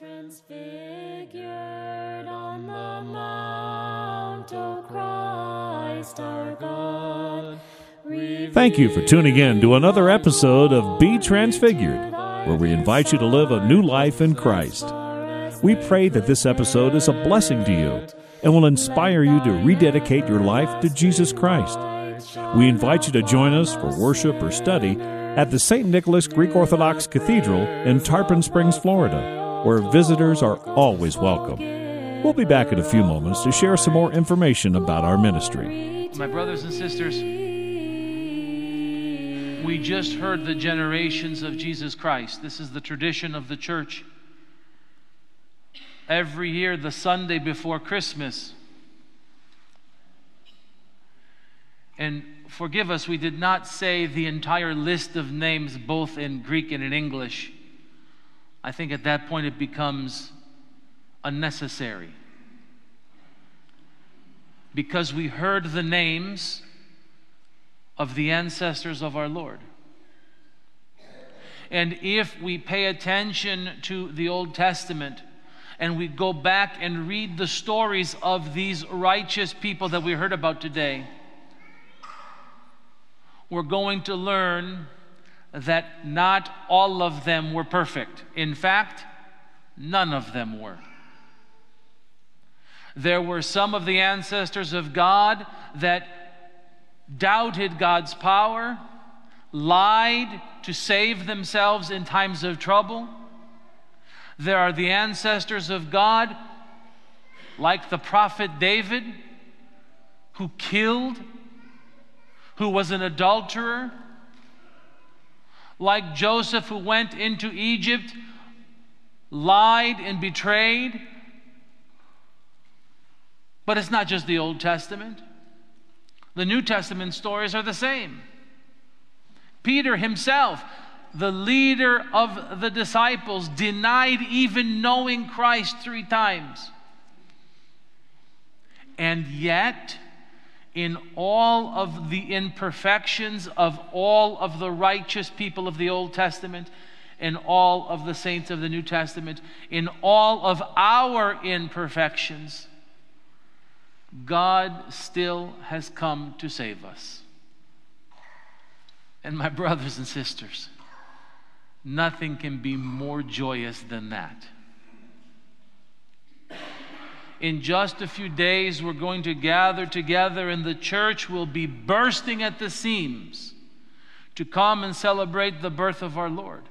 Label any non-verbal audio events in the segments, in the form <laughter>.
transfigured on the mount, O Christ our God. Thank you for tuning in to another episode of Be Transfigured, where we invite you to live a new life in Christ. We pray that this episode is a blessing to you and will inspire you to rededicate your life to Jesus Christ. We invite you to join us for worship or study at the St. Nicholas Greek Orthodox Cathedral in Tarpon Springs, Florida where visitors are always welcome. We'll be back in a few moments to share some more information about our ministry. My brothers and sisters, we just heard the generations of Jesus Christ. This is the tradition of the church. Every year, the Sunday before Christmas, and forgive us, we did not say the entire list of names both in Greek and in English. I think at that point it becomes unnecessary. Because we heard the names of the ancestors of our Lord. And if we pay attention to the Old Testament and we go back and read the stories of these righteous people that we heard about today, we're going to learn that not all of them were perfect. In fact, none of them were. There were some of the ancestors of God that doubted God's power, lied to save themselves in times of trouble. There are the ancestors of God, like the prophet David, who killed, who was an adulterer like Joseph who went into Egypt, lied and betrayed. But it's not just the Old Testament. The New Testament stories are the same. Peter himself, the leader of the disciples, denied even knowing Christ three times. And yet, in all of the imperfections of all of the righteous people of the Old Testament in all of the saints of the New Testament, in all of our imperfections, God still has come to save us. And my brothers and sisters, nothing can be more joyous than that in just a few days, we're going to gather together, and the church will be bursting at the seams to come and celebrate the birth of our Lord.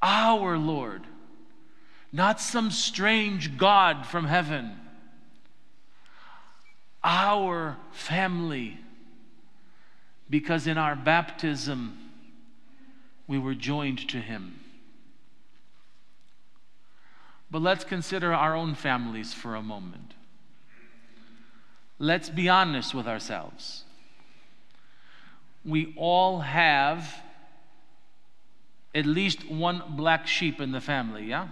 Our Lord, not some strange God from heaven. Our family, because in our baptism, we were joined to Him. But let's consider our own families for a moment. Let's be honest with ourselves. We all have at least one black sheep in the family, yeah?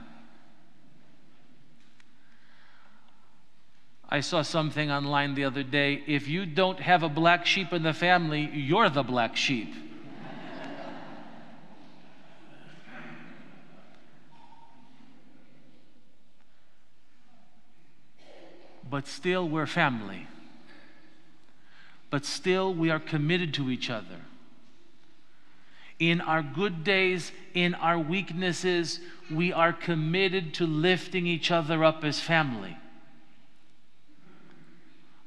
I saw something online the other day. If you don't have a black sheep in the family, you're the black sheep. But still we're family. But still we are committed to each other. In our good days, in our weaknesses, we are committed to lifting each other up as family.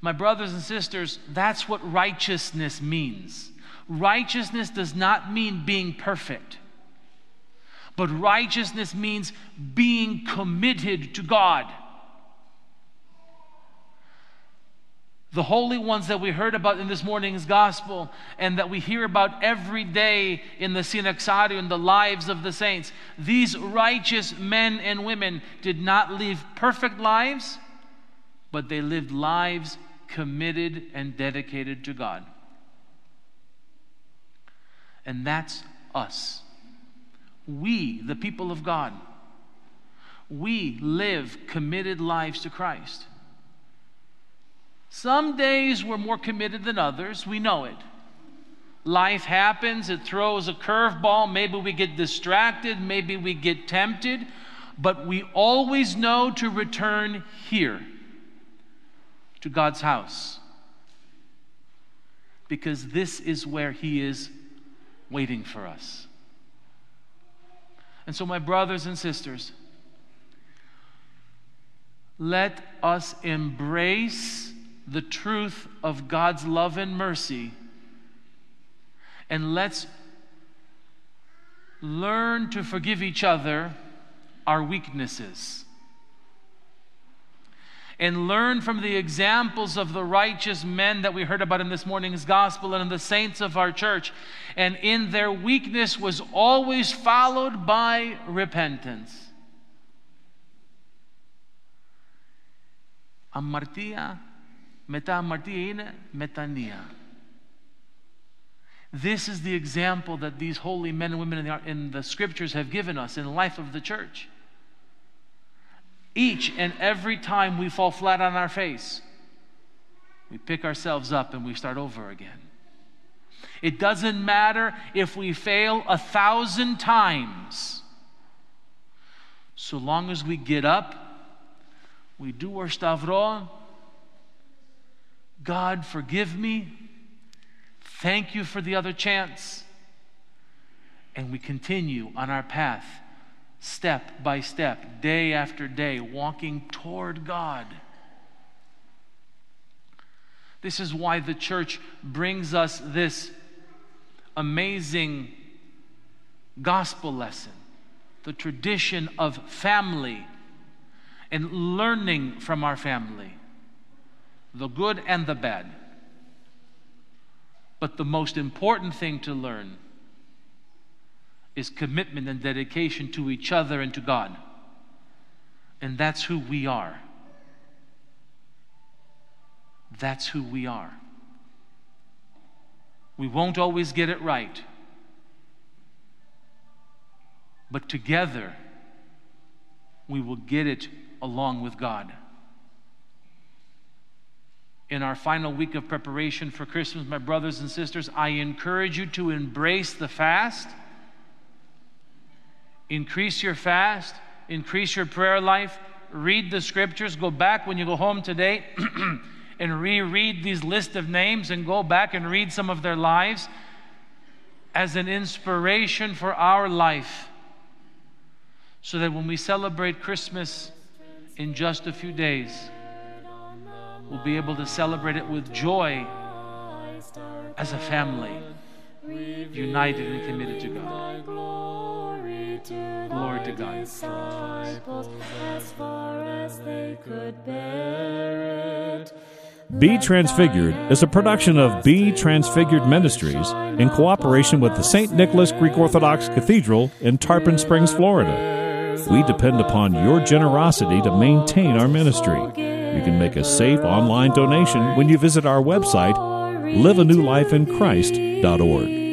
My brothers and sisters, that's what righteousness means. Righteousness does not mean being perfect, but righteousness means being committed to God. The holy ones that we heard about in this morning's gospel and that we hear about every day in the Synaxarion, the lives of the saints, these righteous men and women did not live perfect lives, but they lived lives committed and dedicated to God. And that's us. We, the people of God, we live committed lives to Christ. Some days we're more committed than others, we know it. Life happens, it throws a curveball. Maybe we get distracted, maybe we get tempted, but we always know to return here to God's house because this is where He is waiting for us. And so, my brothers and sisters, let us embrace the truth of God's love and mercy, and let's learn to forgive each other our weaknesses and learn from the examples of the righteous men that we heard about in this morning's gospel and in the saints of our church. And in their weakness was always followed by repentance. Amartia, meta amartia metania. This is the example that these holy men and women in the, in the scriptures have given us in the life of the church. Each and every time we fall flat on our face, we pick ourselves up and we start over again. It doesn't matter if we fail a thousand times. So long as we get up, we do our stavro. God, forgive me. Thank you for the other chance. And we continue on our path step by step, day after day, walking toward God. This is why the church brings us this amazing gospel lesson, the tradition of family and learning from our family, the good and the bad. But the most important thing to learn is commitment and dedication to each other and to God. And that's who we are. That's who we are. We won't always get it right. But together, we will get it along with God. In our final week of preparation for Christmas, my brothers and sisters, I encourage you to embrace the fast. Increase your fast, increase your prayer life, read the scriptures, go back when you go home today <clears throat> and reread these list of names and go back and read some of their lives as an inspiration for our life. So that when we celebrate Christmas in just a few days, we'll be able to celebrate it with joy as a family, united and committed to God. Glory to God. Be Transfigured is a production of Be Transfigured Ministries in cooperation with the St. Nicholas Greek Orthodox Cathedral in Tarpon Springs, Florida. We depend upon your generosity to maintain our ministry. You can make a safe online donation when you visit our website, liveanewlifeinchrist.org.